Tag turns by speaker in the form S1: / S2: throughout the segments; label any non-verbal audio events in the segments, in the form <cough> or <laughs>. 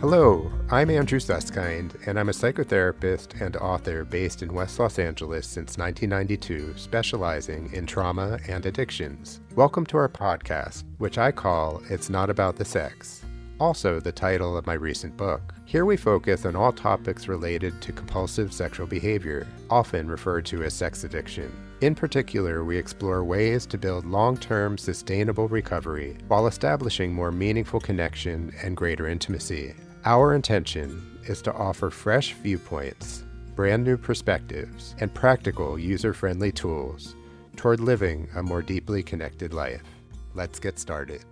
S1: Hello, I'm Andrew Susskind, and I'm a psychotherapist and author based in West Los Angeles since 1992, specializing in trauma and addictions. Welcome to our podcast, which I call It's Not About the Sex, also the title of my recent book. Here we focus on all topics related to compulsive sexual behavior, often referred to as sex addiction. In particular, we explore ways to build long term sustainable recovery while establishing more meaningful connection and greater intimacy. Our intention is to offer fresh viewpoints, brand new perspectives, and practical user friendly tools toward living a more deeply connected life. Let's get started.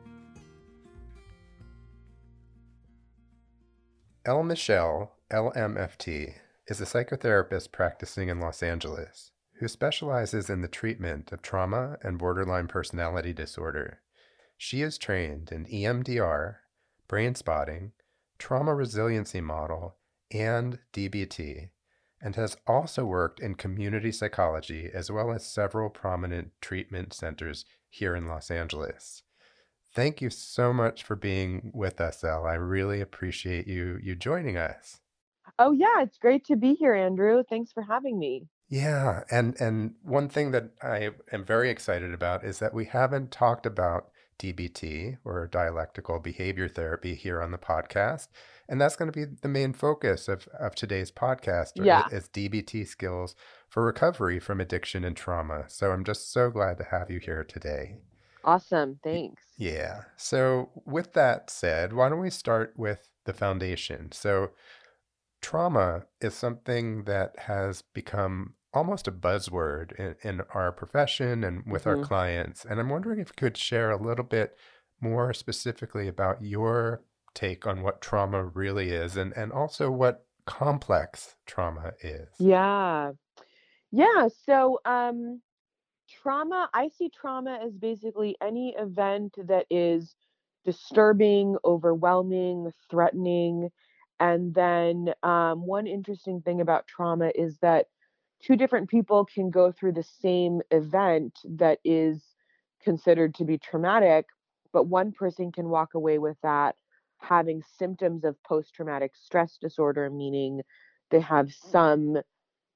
S1: Elle Michelle, LMFT, is a psychotherapist practicing in Los Angeles who specializes in the treatment of trauma and borderline personality disorder. She is trained in EMDR, brain spotting, trauma resiliency model, and DBT, and has also worked in community psychology as well as several prominent treatment centers here in Los Angeles. Thank you so much for being with us, Elle. I really appreciate you you joining us.
S2: Oh yeah, it's great to be here, Andrew. Thanks for having me.
S1: Yeah, and and one thing that I am very excited about is that we haven't talked about DBT or dialectical behavior therapy here on the podcast. And that's going to be the main focus of, of today's podcast
S2: yeah.
S1: is DBT skills for recovery from addiction and trauma. So I'm just so glad to have you here today.
S2: Awesome. Thanks.
S1: Yeah. So with that said, why don't we start with the foundation? So trauma is something that has become almost a buzzword in, in our profession and with mm-hmm. our clients. And I'm wondering if you could share a little bit more specifically about your take on what trauma really is and, and also what complex trauma is.
S2: Yeah. Yeah. So, um, trauma, I see trauma as basically any event that is disturbing, overwhelming, threatening. And then, um, one interesting thing about trauma is that two different people can go through the same event that is considered to be traumatic, but one person can walk away with that having symptoms of post traumatic stress disorder, meaning they have some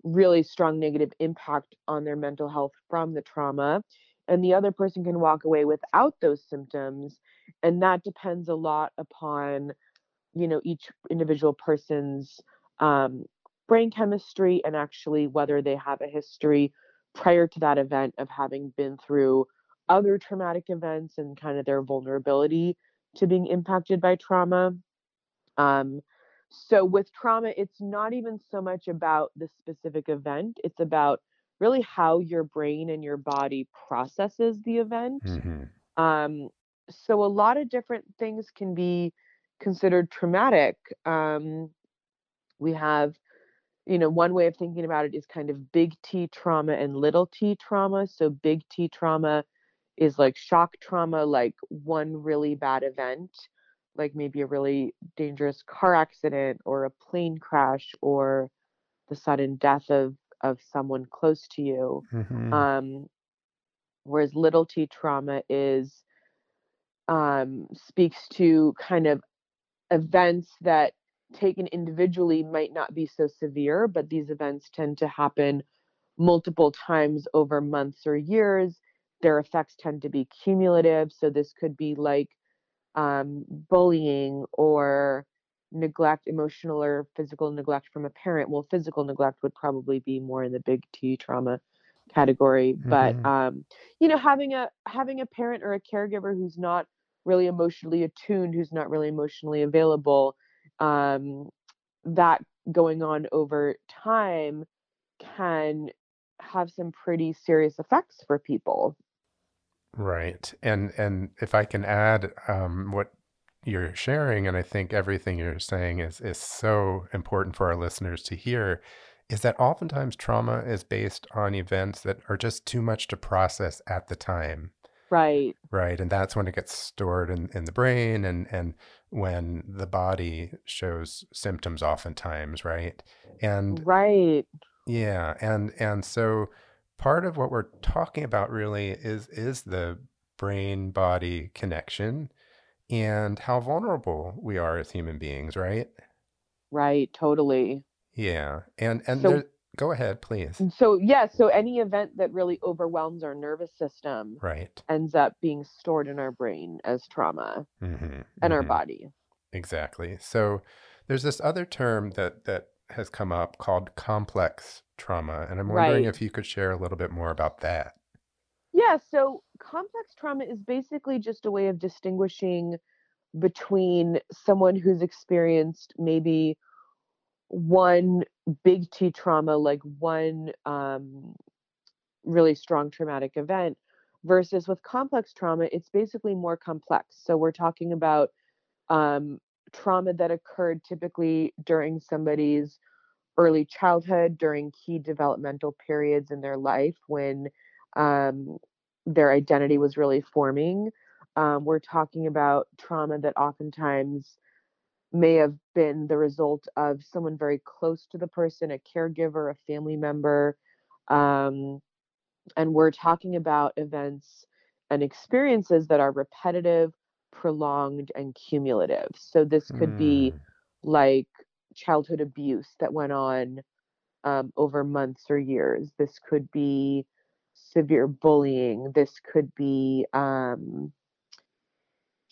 S2: really strong negative impact on their mental health from the trauma. And the other person can walk away without those symptoms. And that depends a lot upon, you know, each individual person's um, brain chemistry and actually whether they have a history prior to that event of having been through other traumatic events and kind of their vulnerability to being impacted by trauma. Um, so with trauma, it's not even so much about the specific event, it's about really how your brain and your body processes the event. Mm-hmm. Um, so a lot of different things can be considered traumatic. Um, we have you know, one way of thinking about it is kind of big T trauma and little t trauma. So, big T trauma is like shock trauma, like one really bad event, like maybe a really dangerous car accident or a plane crash or the sudden death of of someone close to you. Mm-hmm. Um, whereas little t trauma is um, speaks to kind of events that taken individually might not be so severe, but these events tend to happen multiple times over months or years. Their effects tend to be cumulative. So this could be like um, bullying or neglect, emotional or physical neglect from a parent. Well, physical neglect would probably be more in the big T trauma category. Mm-hmm. But um, you know, having a having a parent or a caregiver who's not really emotionally attuned, who's not really emotionally available, um, that going on over time can have some pretty serious effects for people.
S1: Right. And and if I can add um, what you're sharing, and I think everything you're saying is is so important for our listeners to hear, is that oftentimes trauma is based on events that are just too much to process at the time.
S2: Right.
S1: Right. And that's when it gets stored in, in the brain and, and when the body shows symptoms oftentimes, right? And
S2: right.
S1: Yeah. And and so part of what we're talking about really is is the brain body connection and how vulnerable we are as human beings, right?
S2: Right, totally.
S1: Yeah. And and
S2: So
S1: there go ahead, please.
S2: so yeah, so any event that really overwhelms our nervous system
S1: Right.
S2: ends up being stored in our brain as trauma
S1: hmm
S2: and our
S1: hmm
S2: body.
S1: Exactly. So there's this other term that that has come up called complex trauma, and I'm wondering
S2: Right.
S1: if you could share a little bit more about that.
S2: Yeah, so complex trauma is basically just a way of distinguishing between someone who's experienced maybe one big T trauma, like one um, really strong traumatic event, versus with complex trauma, it's basically more complex. So we're talking about um, trauma that occurred typically during somebody's early childhood, during key developmental periods in their life when um, their identity was really forming. Um, we're talking about trauma that oftentimes may have been the result of someone very close to the person, a caregiver, a family member. Um, and we're talking about events and experiences that are repetitive, prolonged, and cumulative. So this could be
S1: Mm,
S2: like childhood abuse that went on um, over months or years. This could be severe bullying. This could be um,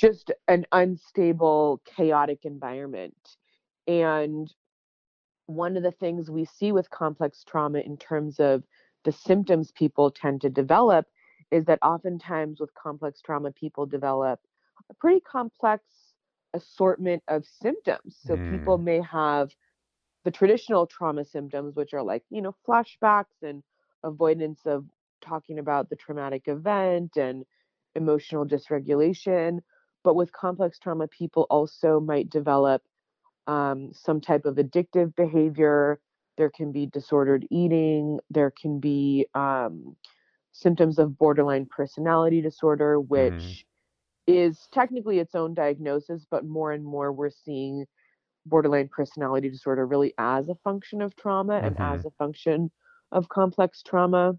S2: just an unstable, chaotic environment. And one of the things we see with complex trauma in terms of the symptoms people tend to develop is that oftentimes with complex trauma, people develop a pretty complex assortment of symptoms. So people
S1: mm,
S2: may have the traditional trauma symptoms, which are like, you know, flashbacks and avoidance of talking about the traumatic event and emotional dysregulation. But with complex trauma, people also might develop um, some type of addictive behavior. There can be disordered eating. There can be um, symptoms of borderline personality disorder,
S1: mhm,
S2: which is technically its own diagnosis, but more and more we're seeing borderline personality disorder really as a function of trauma and
S1: mhm,
S2: as a function of complex trauma.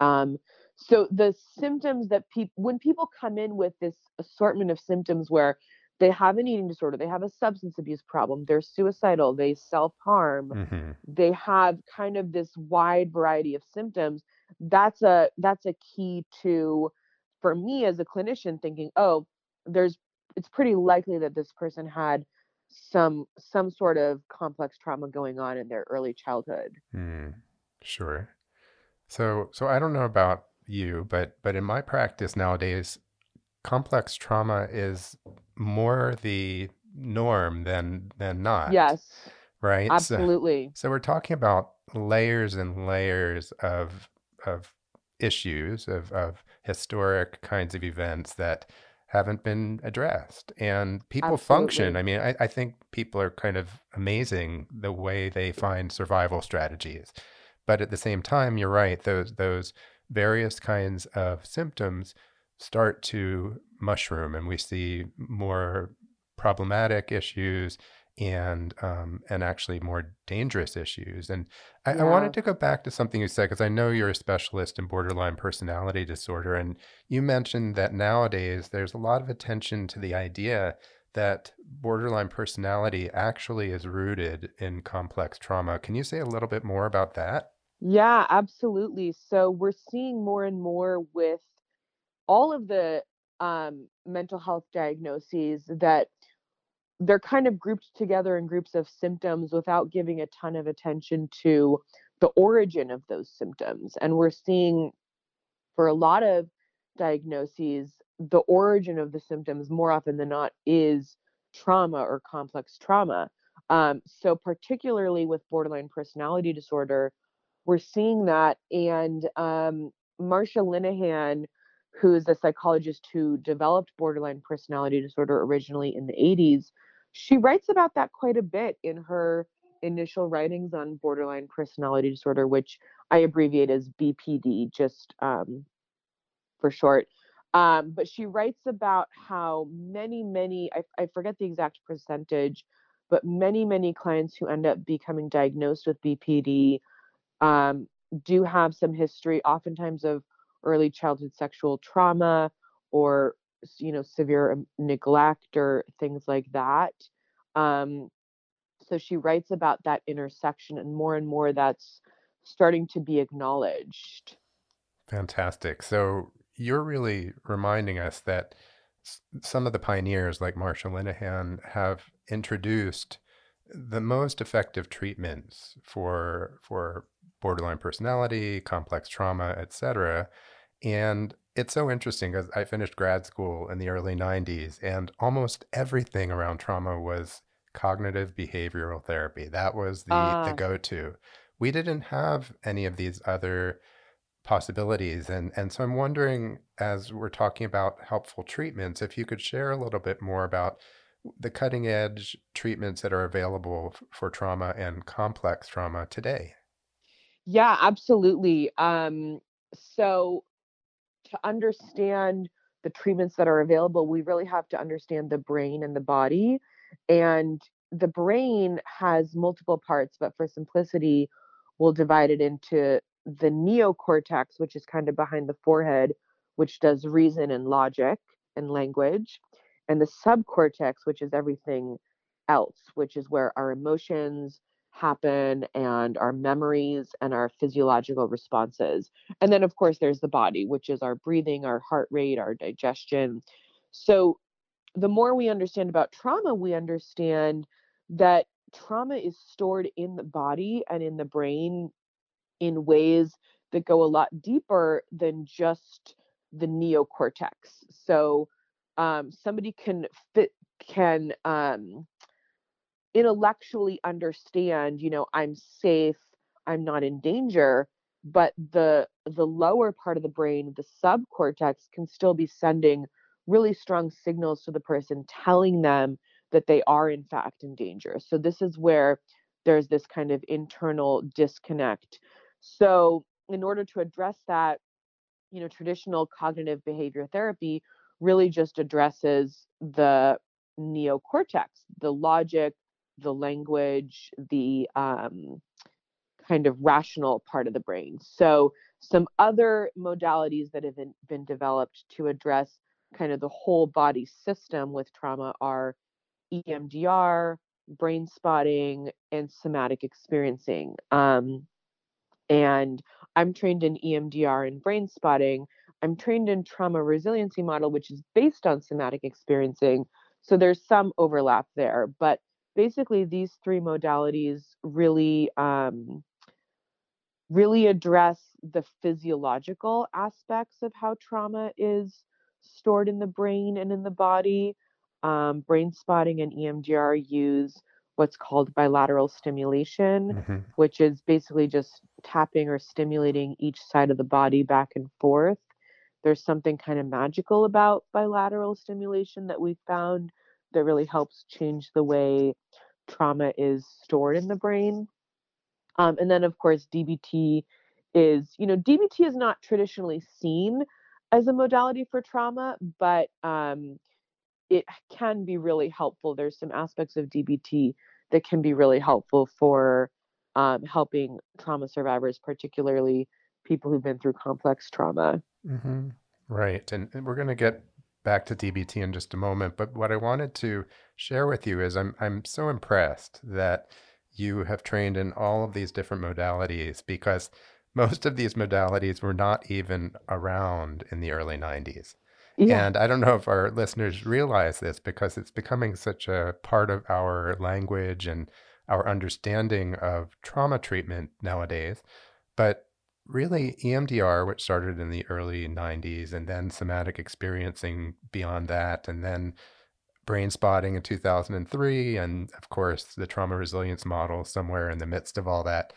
S2: Um, so the symptoms that people, when people come in with this assortment of symptoms where they have an eating disorder, they have a substance abuse problem, they're suicidal, they self harm,
S1: mhm,
S2: they have kind of this wide variety of symptoms. That's a that's a key to, for me as a clinician, thinking, oh, there's it's pretty likely that this person had some some sort of complex trauma going on in their early childhood.
S1: mm. Sure. So so I don't know about you, but but in my practice nowadays, complex trauma is more the norm than than not,
S2: Yes,
S1: right?
S2: Absolutely.
S1: so we're talking about layers and layers of of issues of of historic kinds of events that haven't been addressed. And people function. I mean, I, I think people are kind of amazing the way they find survival strategies. But at the same time, you're right, those those various kinds of symptoms start to mushroom and we see more problematic issues and um, and actually more dangerous issues. And I, I wanted to go back to something you said because I know you're a specialist in borderline personality disorder, and you mentioned that nowadays there's a lot of attention to the idea that borderline personality actually is rooted in complex trauma. Can you say a little bit more about that?
S2: Yeah, absolutely. So we're seeing more and more with all of the um, mental health diagnoses that they're kind of grouped together in groups of symptoms without giving a ton of attention to the origin of those symptoms. And we're seeing for a lot of diagnoses, the origin of the symptoms more often than not is trauma or complex trauma. Um, so, particularly with borderline personality disorder, we're seeing that. And um, Marsha Linehan, who's a psychologist who developed borderline personality disorder originally in the 80s, she writes about that quite a bit in her initial writings on borderline personality disorder, which I abbreviate as BPD, just um, for short. Um, but she writes about how many, many, I, I forget the exact percentage, but many, many clients who end up becoming diagnosed with BPD um, do have some history, oftentimes of early childhood sexual trauma or you know, severe um, neglect or things like that. Um, so she writes about that intersection, and more and more that's starting to be acknowledged.
S1: Fantastic. So you're really reminding us that some of the pioneers, like Marsha Linehan, have introduced the most effective treatments for for borderline personality, complex trauma, etc. And it's so interesting because I finished grad school in the early 90s and almost everything around trauma was cognitive behavioral therapy. That was the uh. the go-to. We didn't have any of these other possibilities and and so I'm wondering as we're talking about helpful treatments if you could share a little bit more about the cutting edge treatments that are available for trauma and complex trauma today.
S2: Yeah, absolutely. Um, so, to understand the treatments that are available, we really have to understand the brain and the body. And the brain has multiple parts, but for simplicity, we'll divide it into the neocortex, which is kind of behind the forehead, which does reason and logic and language and the subcortex, which is everything else, which is where our emotions happen and our memories and our physiological responses. And then, of course, there's the body, which is our breathing, our heart rate, our digestion. So, the more we understand about trauma, we understand that trauma is stored in the body and in the brain in ways that go a lot deeper than just the neocortex. So, um, somebody can fit can um, intellectually understand you know i'm safe i'm not in danger but the the lower part of the brain the subcortex can still be sending really strong signals to the person telling them that they are in fact in danger. So this is where there's this kind of internal disconnect. So in order to address that you know traditional cognitive behavior therapy really just addresses the neocortex, the logic, the language, the um, kind of rational part of the brain. So, some other modalities that have been, been developed to address kind of the whole body system with trauma are EMDR, brain spotting, and somatic experiencing. Um, and I'm trained in EMDR and brain spotting, I'm trained in trauma resiliency model, which is based on somatic experiencing. So there's some overlap there, but basically these three modalities really um, really address the physiological aspects of how trauma is stored in the brain and in the body. Um, brain spotting and EMDR use what's called bilateral stimulation, mm-hmm. which is basically just tapping or stimulating each side of the body back and forth there's something kind of magical about bilateral stimulation that we found that really helps change the way trauma is stored in the brain. Um, and then, of course, DBT is, you know, DBT is not traditionally seen as a modality for trauma, but um, it can be really helpful. There's some aspects of DBT that can be really helpful for um, helping trauma survivors, particularly people who've been through complex trauma.
S1: Mm-hmm. Right. And, and we're going to get back to DBT in just a moment. But what I wanted to share with you is I'm, I'm so impressed that you have trained in all of these different modalities because most of these modalities were not even around in the early 90s. Yeah. And I don't know if our listeners realize this because it's becoming such a part of our language and our understanding of trauma treatment nowadays. But really EMDR, which started in the early 90s, and then somatic experiencing beyond that, and then brain spotting in 2003, and of course the trauma resilience model somewhere in the midst of all that,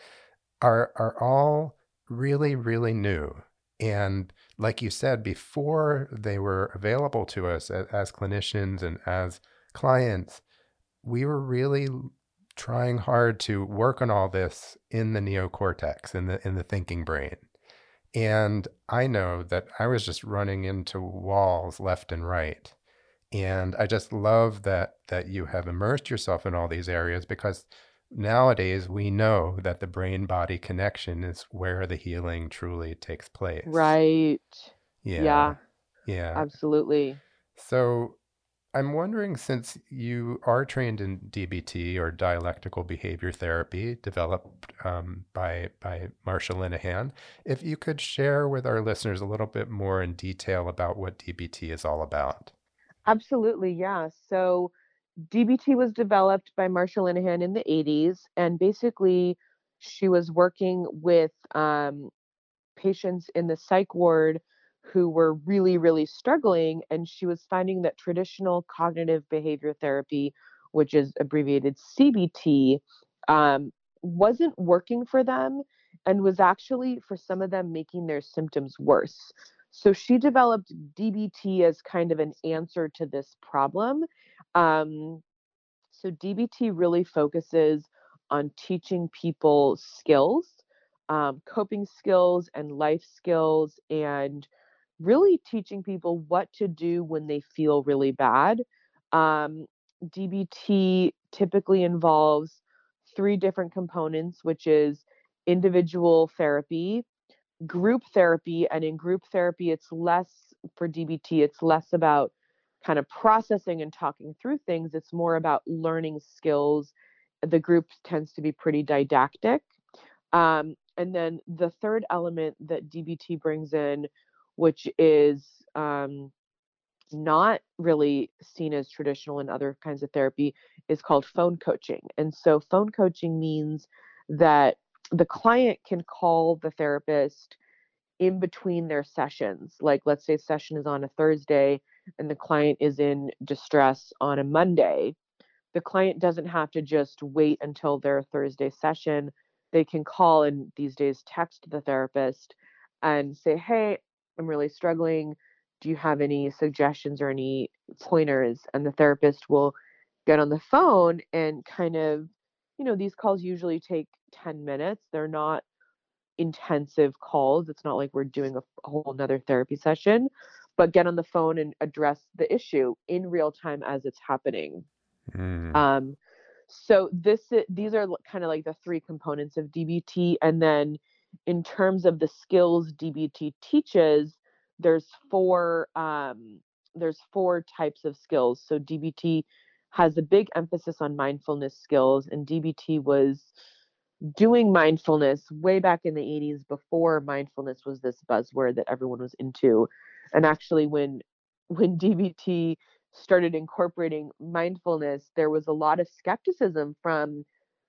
S1: are are all really really new. And like you said, before they were available to us as, as clinicians and as clients, we were really trying hard to work on all this in the neocortex, in the in the thinking brain. And I know that I was just running into walls left and right. And I just love that that you have immersed yourself in all these areas because nowadays we know that the brain body connection is where the healing truly takes place.
S2: Right.
S1: Yeah.
S2: Yeah.
S1: Yeah.
S2: Absolutely.
S1: So I'm wondering since you are trained in DBT or dialectical behavior therapy, developed um, by by Marsha Linehan, if you could share with our listeners a little bit more in detail about what DBT is all about.
S2: Absolutely, yeah. So DBT was developed by Marsha Linehan in the 80s, and basically, she was working with um, patients in the psych ward who were really, really struggling. And she was finding that traditional cognitive behavior therapy, which is abbreviated CBT, um, wasn't working for them and was actually, for some of them, making their symptoms worse. So she developed DBT as kind of an answer to this problem. Um, so DBT really focuses on teaching people skills, um, coping skills, and life skills, and really teaching people what to do when they feel really bad. Um, DBT typically involves three different components, which is individual therapy, group therapy, and in group therapy, it's less for DBT, it's less about kind of processing and talking through things, it's more about learning skills. The group tends to be pretty didactic. Um, and then the third element that DBT brings in which is um, not really seen as traditional in other kinds of therapy, is called phone coaching. And so, phone coaching means that the client can call the therapist in between their sessions. Like, let's say session is on a Thursday and the client is in distress on a Monday. The client doesn't have to just wait until their Thursday session. They can call and these days text the therapist and say, Hey, I'm really struggling. Do you have any suggestions or any pointers? And the therapist will get on the phone and kind of, you know, these calls usually take 10 minutes. They're not intensive calls. It's not like we're doing a, a whole another therapy session, but get on the phone and address the issue in real time as it's happening. Mm. Um, so this these are kind of like the three components of DBT, and then in terms of the skills DBT teaches, there's four um, there's four types of skills. So DBT has a big emphasis on mindfulness skills, and DBT was doing mindfulness way back in the 80s before mindfulness was this buzzword that everyone was into. And actually, when when DBT started incorporating mindfulness, there was a lot of skepticism from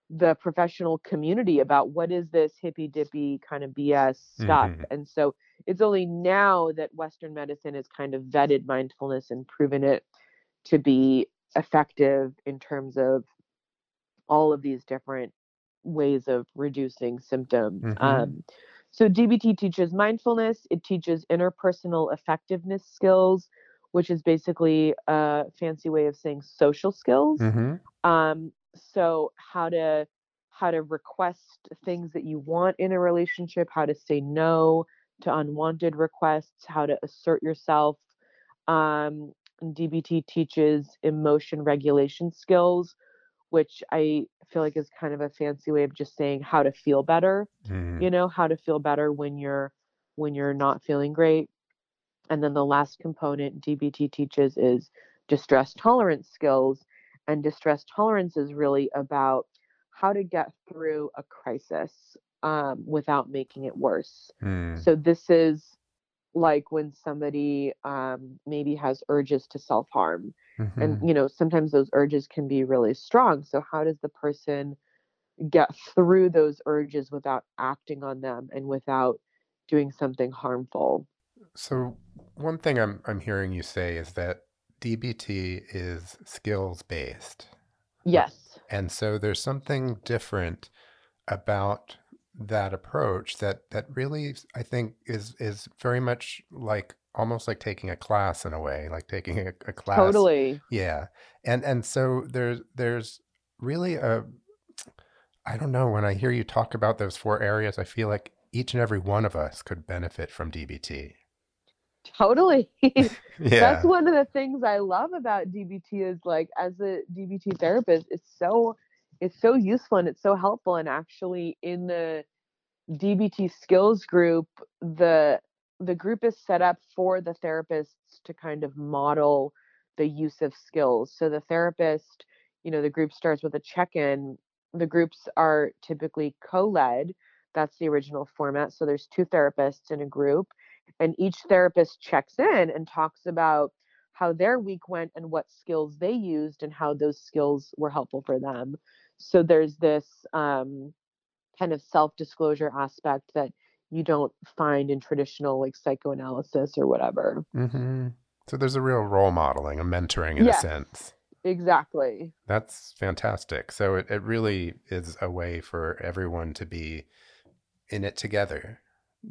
S2: the professional community about what is this hippy dippy kind of BS stuff. Mm-hmm. And so it's only now that Western medicine has kind of vetted mindfulness and proven it to be effective in terms of all of these different ways of reducing symptoms. Mm-hmm. Um, so DBT teaches mindfulness, it teaches interpersonal effectiveness skills, which is basically a fancy way of saying social skills. Mm-hmm. Um, so how to how to request things that you want in a relationship how to say no to unwanted requests how to assert yourself um, dbt teaches emotion regulation skills which i feel like is kind of a fancy way of just saying how to feel better mm. you know how to feel better when you're when you're not feeling great and then the last component dbt teaches is distress tolerance skills and distress tolerance is really about how to get through a crisis um, without making it worse. Mm. So this is like when somebody um, maybe has urges to self harm, mm-hmm. and you know sometimes those urges can be really strong. So how does the person get through those urges without acting on them and without doing something harmful?
S1: So one thing I'm I'm hearing you say is that DBT is skills based.
S2: Yes.
S1: And so there's something different about that approach that that really I think is is very much like almost like taking a class in a way, like taking a, a class.
S2: Totally.
S1: Yeah. And and so there's there's really a I don't know, when I hear you talk about those four areas, I feel like each and every one of us could benefit from DBT.
S2: Totally. <laughs> yeah. That's one of the things I love about DBT is like as a DBT therapist, it's so it's so useful and it's so helpful and actually in the DBT skills group, the the group is set up for the therapists to kind of model the use of skills. So the therapist, you know, the group starts with a check-in. The groups are typically co-led. That's the original format. So there's two therapists in a group, and each therapist checks in and talks about how their week went and what skills they used and how those skills were helpful for them. So there's this um, kind of self-disclosure aspect that you don't find in traditional like psychoanalysis or whatever.
S1: Mm-hmm. So there's a real role modeling, a mentoring in
S2: Yes.
S1: a sense.
S2: Exactly.
S1: That's fantastic. So it, it really is a way for everyone to be in it together.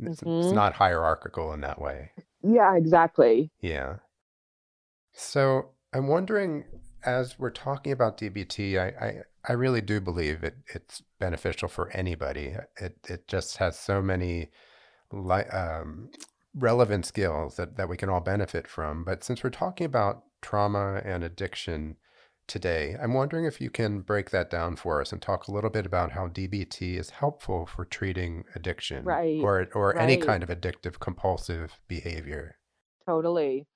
S1: It's, it's
S2: Mhm.
S1: not hierarchical in that way.
S2: Yeah, exactly.
S1: Yeah. So I'm wondering, as we're talking about DBT, I, I, I really do believe it, it's beneficial for anybody. It, it just has so many li- um, relevant skills that, that we can all benefit from. But since we're talking about trauma and addiction today, I'm wondering if you can break that down for us and talk a little bit about how DBT is helpful for treating addiction
S2: Right,
S1: or, or any kind of addictive compulsive behavior.
S2: Totally.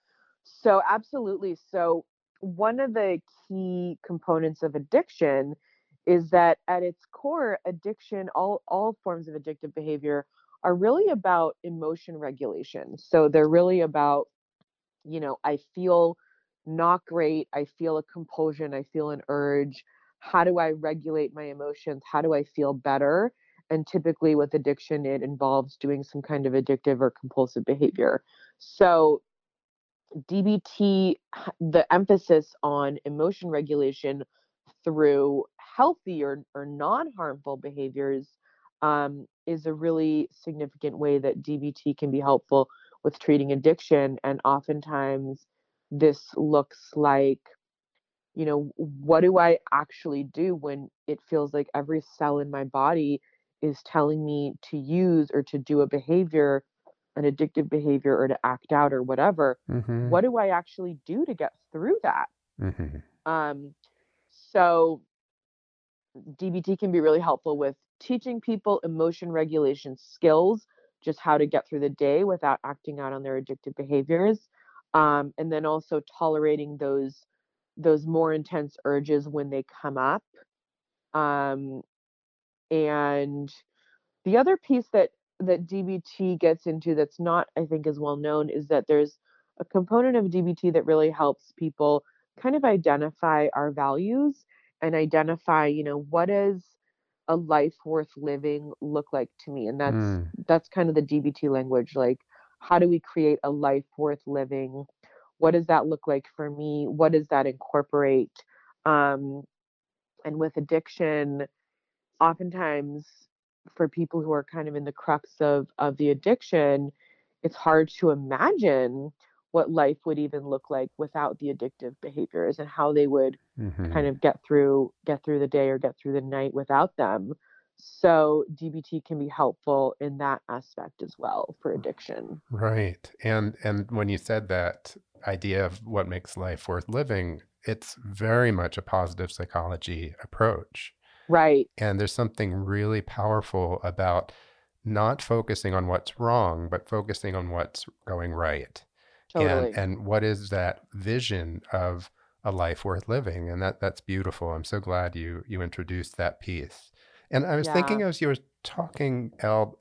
S2: So, absolutely. So, one of the key components of addiction is that at its core, addiction, all, all forms of addictive behavior are really about emotion regulation. So, they're really about, you know, I feel not great. I feel a compulsion. I feel an urge. How do I regulate my emotions? How do I feel better? And typically, with addiction, it involves doing some kind of addictive or compulsive behavior. So, DBT, the emphasis on emotion regulation through healthy or, or non harmful behaviors um, is a really significant way that DBT can be helpful with treating addiction. And oftentimes, this looks like, you know, what do I actually do when it feels like every cell in my body is telling me to use or to do a behavior, an addictive behavior, or to act out or whatever?
S1: Mm-hmm.
S2: what do I actually do to get through that?
S1: Mm-hmm.
S2: Um, so DBT can be really helpful with teaching people emotion regulation skills, just how to get through the day without acting out on their addictive behaviors, um, and then also tolerating those those more intense urges when they come up. Um, and the other piece that that DBT gets into that's not, I think, as well known is that there's a component of DBT that really helps people kind of identify our values and identify, you know, what does a life worth living look like to me? And that's
S1: Mm.
S2: that's kind of the DBT language. Like, how do we create a life worth living? What does that look like for me? What does that incorporate? Um, and with addiction, oftentimes for people who are kind of in the crux of of the addiction it's hard to imagine what life would even look like without the addictive behaviors and how they would
S1: Mm-hmm.
S2: kind of get through get through the day or get through the night without them so dbt can be helpful in that aspect as well for addiction
S1: Right. And and when you said that idea of what makes life worth living, it's very much a positive psychology approach.
S2: right
S1: And there's something really powerful about not focusing on what's wrong, but focusing on what's going right.
S2: totally
S1: And and what is that vision of a life worth living? And that that's beautiful. I'm so glad you you introduced that piece. And I was thinking as you were talking, Elle,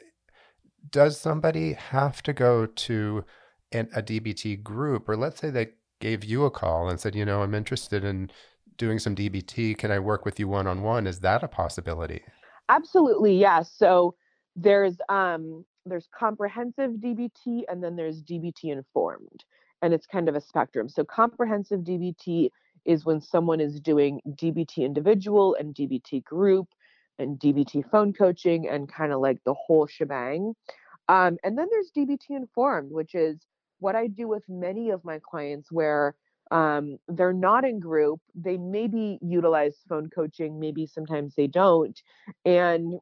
S1: does somebody have to go to an, a DBT group, or let's say they gave you a call and said, you know, I'm interested in doing some DBT. Can I work with you one on one? Is that a possibility?
S2: Absolutely, yeah. So there's um there's comprehensive DBT and then there's DBT informed. And it's kind of a spectrum. So comprehensive DBT is when someone is doing DBT individual and DBT group and DBT phone coaching and kind of like the whole shebang. Um, and then there's DBT informed, which is what I do with many of my clients where um, they're not in group. They maybe utilize phone coaching, maybe sometimes they don't. And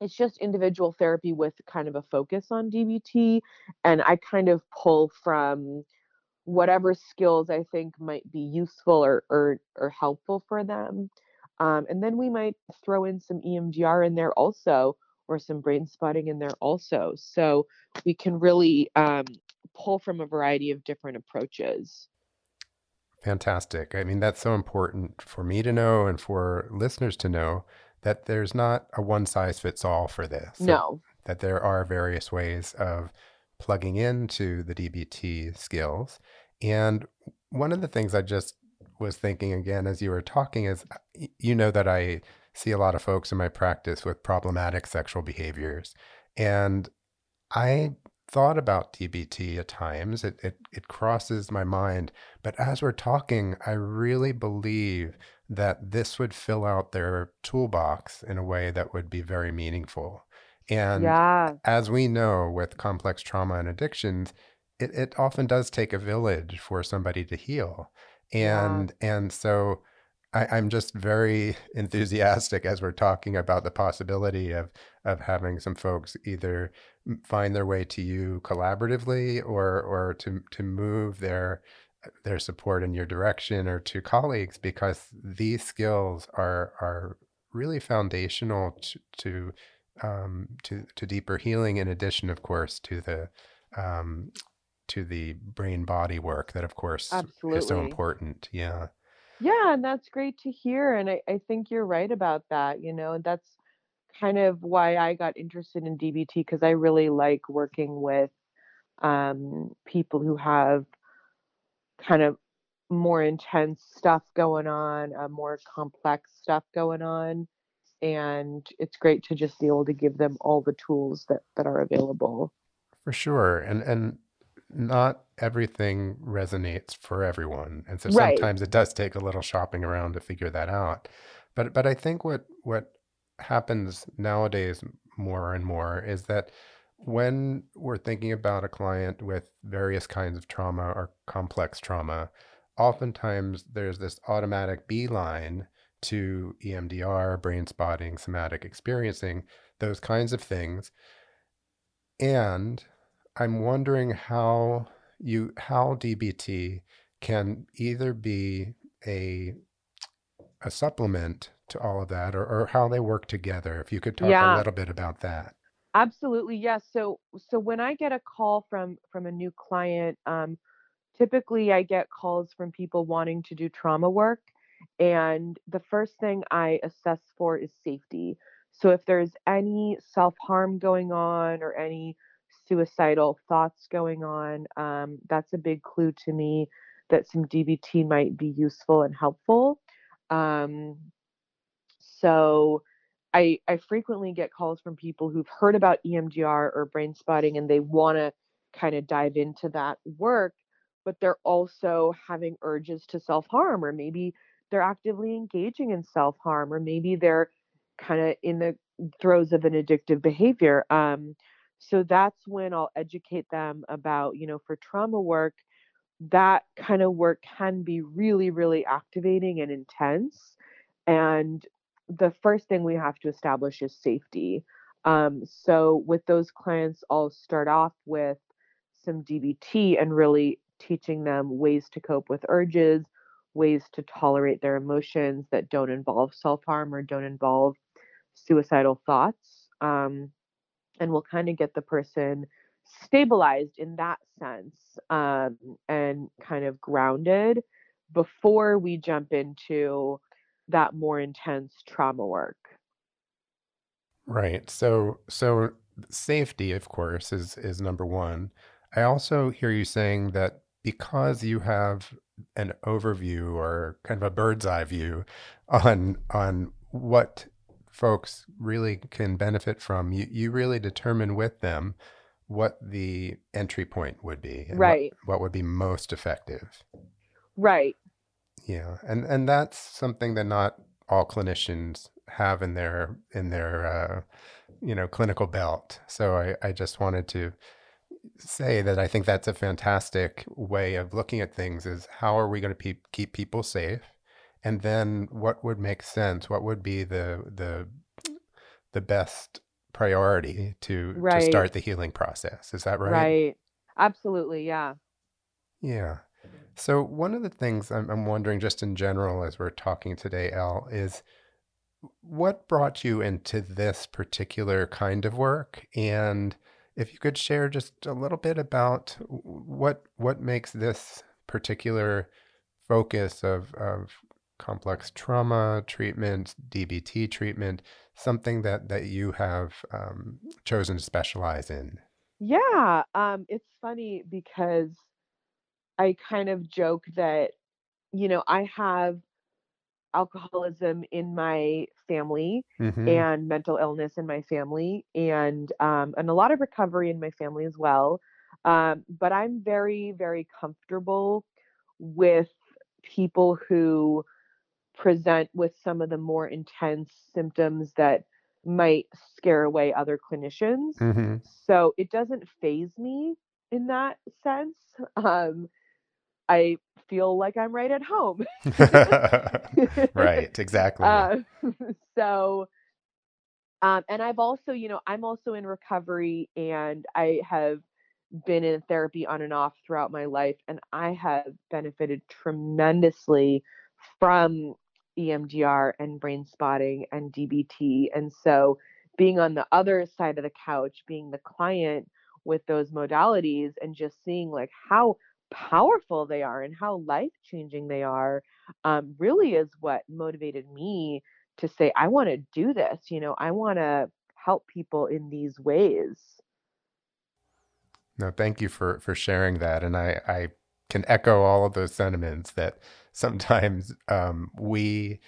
S2: it's just individual therapy with kind of a focus on DBT. And I kind of pull from whatever skills I think might be useful or or, or helpful for them. Um, and then we might throw in some EMDR in there also, or some brain spotting in there also. So we can really um, pull from a variety of different approaches.
S1: Fantastic. I mean, that's so important for me to know and for listeners to know that there's not a one size fits all for this.
S2: No.
S1: That, that there are various ways of plugging into the DBT skills. And one of the things I just was thinking again as you were talking is uh, you know that I see a lot of folks in my practice with problematic sexual behaviors. And I thought about DBT at times. It, it, it crosses my mind. But as we're talking, I really believe that this would fill out their toolbox in a way that would be very meaningful. And
S2: yeah.
S1: as we know with complex trauma and addictions, it, it often does take a village for somebody to heal. And yeah. and so I, am just very <laughs> enthusiastic as we're talking about the possibility of of having some folks either find their way to you collaboratively or or to to move their their support in your direction or to colleagues because these skills are are really foundational to to um, to, to deeper healing in addition of course to the um, to the brain body work that of course
S2: Absolutely.
S1: is so important yeah
S2: yeah and that's great to hear and I, I think you're right about that you know that's kind of why i got interested in dbt because i really like working with um, people who have kind of more intense stuff going on uh, more complex stuff going on and it's great to just be able to give them all the tools that that are available
S1: for sure and and not everything resonates for everyone. And so
S2: Right.
S1: sometimes it does take a little shopping around to figure that out. But but I think what what happens nowadays more and more is that when we're thinking about a client with various kinds of trauma or complex trauma, oftentimes there's this automatic beeline to EMDR, brain spotting, somatic experiencing, those kinds of things. And I'm wondering how you how DBT can either be a a supplement to all of that or, or how they work together. If you could talk a little bit about that.
S2: Absolutely, yes. So so when I get a call from from a new client, um, typically I get calls from people wanting to do trauma work, and the first thing I assess for is safety. So if there's any self-harm going on or any suicidal thoughts going on, um, that's a big clue to me that some DBT might be useful and helpful. Um, so I, I frequently get calls from people who've heard about EMDR or brain spotting and they want to kind of dive into that work, but they're also having urges to self harm, or maybe they're actively engaging in self harm, or maybe they're kind of in the throes of an addictive behavior. Um, so that's when I'll educate them about, you know, for trauma work, that kind of work can be really, really activating and intense. And the first thing we have to establish is safety. Um, so with those clients, I'll start off with some DBT and really teaching them ways to cope with urges, ways to tolerate their emotions that don't involve self harm or don't involve suicidal thoughts. Um, and we'll kind of get the person stabilized in that sense um, and kind of grounded before we jump into that more intense trauma work.
S1: Right. So so safety, of course, is is number one. I also hear you saying that because you have an overview or kind of a bird's eye view on on what folks really can benefit from, you, you really determine with them what the entry point would be
S2: Right.
S1: what, what would be most effective.
S2: Right.
S1: Yeah. And and that's something that not all clinicians have in their in their uh, you know clinical belt. So I, I just wanted to say that I think that's a fantastic way of looking at things is how are we going to pe- keep people safe and then what would make sense what would be the the the best priority to to start the healing process is that right
S2: Right. Absolutely. Yeah.
S1: yeah so one of the things I'm, I'm wondering just in general as we're talking today al is what brought you into this particular kind of work? And if you could share just a little bit about what what makes this particular focus of, of complex trauma treatment, DBT treatment, something that that you have um, chosen to specialize in?
S2: Yeah, um, it's funny because I kind of joke that, you know, I have alcoholism in my family
S1: hmm
S2: and mental illness in my family and um, and a lot of recovery in my family as well. Um, but I'm very, very comfortable with people who present with some of the more intense symptoms that might scare away other clinicians.
S1: hmm
S2: So it doesn't faze me in that sense. Um, I feel like I'm right at home. <laughs>
S1: right, <laughs> exactly.
S2: uh, <laughs> so, um, and I've also, you know, I'm also in recovery and I have been in therapy on and off throughout my life, and I have benefited tremendously from EMDR and brain spotting and DBT. And so, being on the other side of the couch, being the client with those modalities, and just seeing like how powerful they are and how life changing they are, um, really is what motivated me to say, I want to do this. You know, I want to help people in these ways.
S1: No, thank you for for sharing that, and I I can echo all of those sentiments that sometimes um, we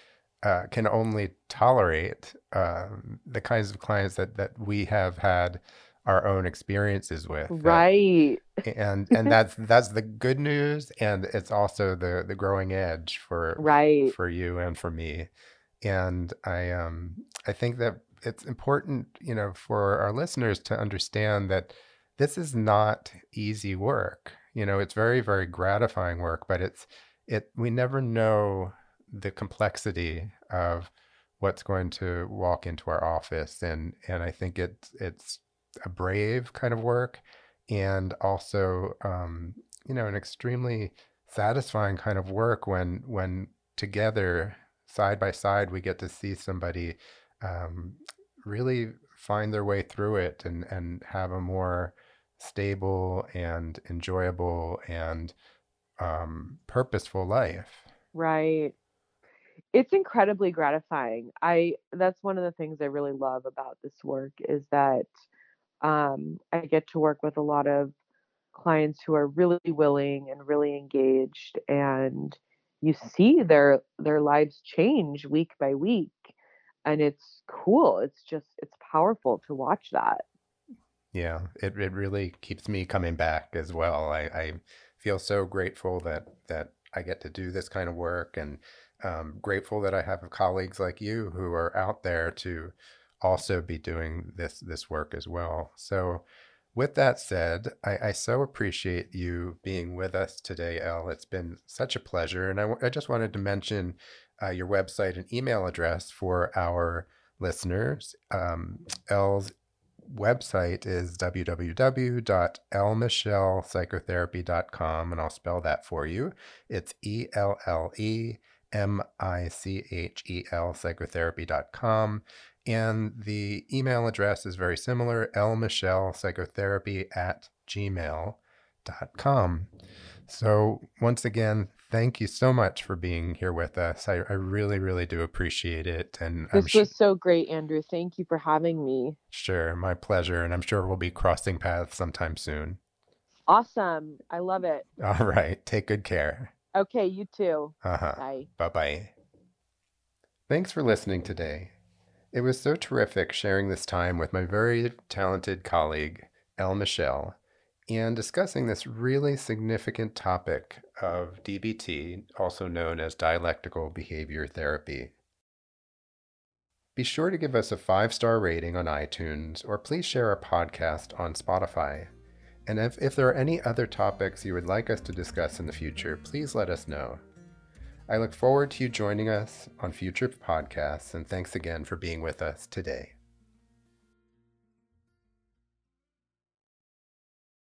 S1: uh, can only tolerate um, the kinds of clients that that we have had our own experiences with that
S2: Right.
S1: and and <laughs> that's that's the good news and it's also the the growing edge for
S2: Right.
S1: for you and for me and i um i think that it's important you know for our listeners to understand that this is not easy work you know it's very very gratifying work but it's it we never know the complexity of what's going to walk into our office and and i think it's it's a brave kind of work and also um, you know an extremely satisfying kind of work when when together side by side we get to see somebody um, really find their way through it and and have a more stable and enjoyable and um, purposeful life
S2: Right. It's incredibly gratifying. I that's one of the things I really love about this work is that um, I get to work with a lot of clients who are really willing and really engaged, and you see their their lives change week by week, and it's cool. It's just it's powerful to watch that.
S1: Yeah it, it really keeps me coming back as well. I, I feel so grateful that that i get to do this kind of work and um, grateful that i have colleagues like you who are out there to also be doing this this work as well. So with that said i, I so appreciate you being with us today elle. It's been such a pleasure and i, just wanted to mention uh, your website and email address for our listeners. Um, website is www.ellemichelpsychotherapy.com, and I'll spell that for you. It's E L L E M I C H E L psychotherapy.com. And the email address is very similar ellemichelpsychotherapy at gmail.com. So, once again, thank you so much for being here with us. I, I really, really do appreciate it. And I'm
S2: This
S1: sh-
S2: was so great, Andrew. Thank you for having me.
S1: Sure, my pleasure. And I'm sure we'll be crossing paths sometime soon.
S2: Awesome. I love it. <laughs>
S1: All right. Take good care.
S2: Okay, you too.
S1: Uh huh.
S2: Bye.
S1: Bye bye. Thanks for listening today. It was so terrific sharing this time with my very talented colleague, Elle Michel, and discussing this really significant topic of DBT, also known as dialectical behavior therapy. Be sure to give us a five star rating on iTunes or please share our podcast on Spotify. And if, if there are any other topics you would like us to discuss in the future, please let us know. I look forward to you joining us on future podcasts, and thanks again for being with us today.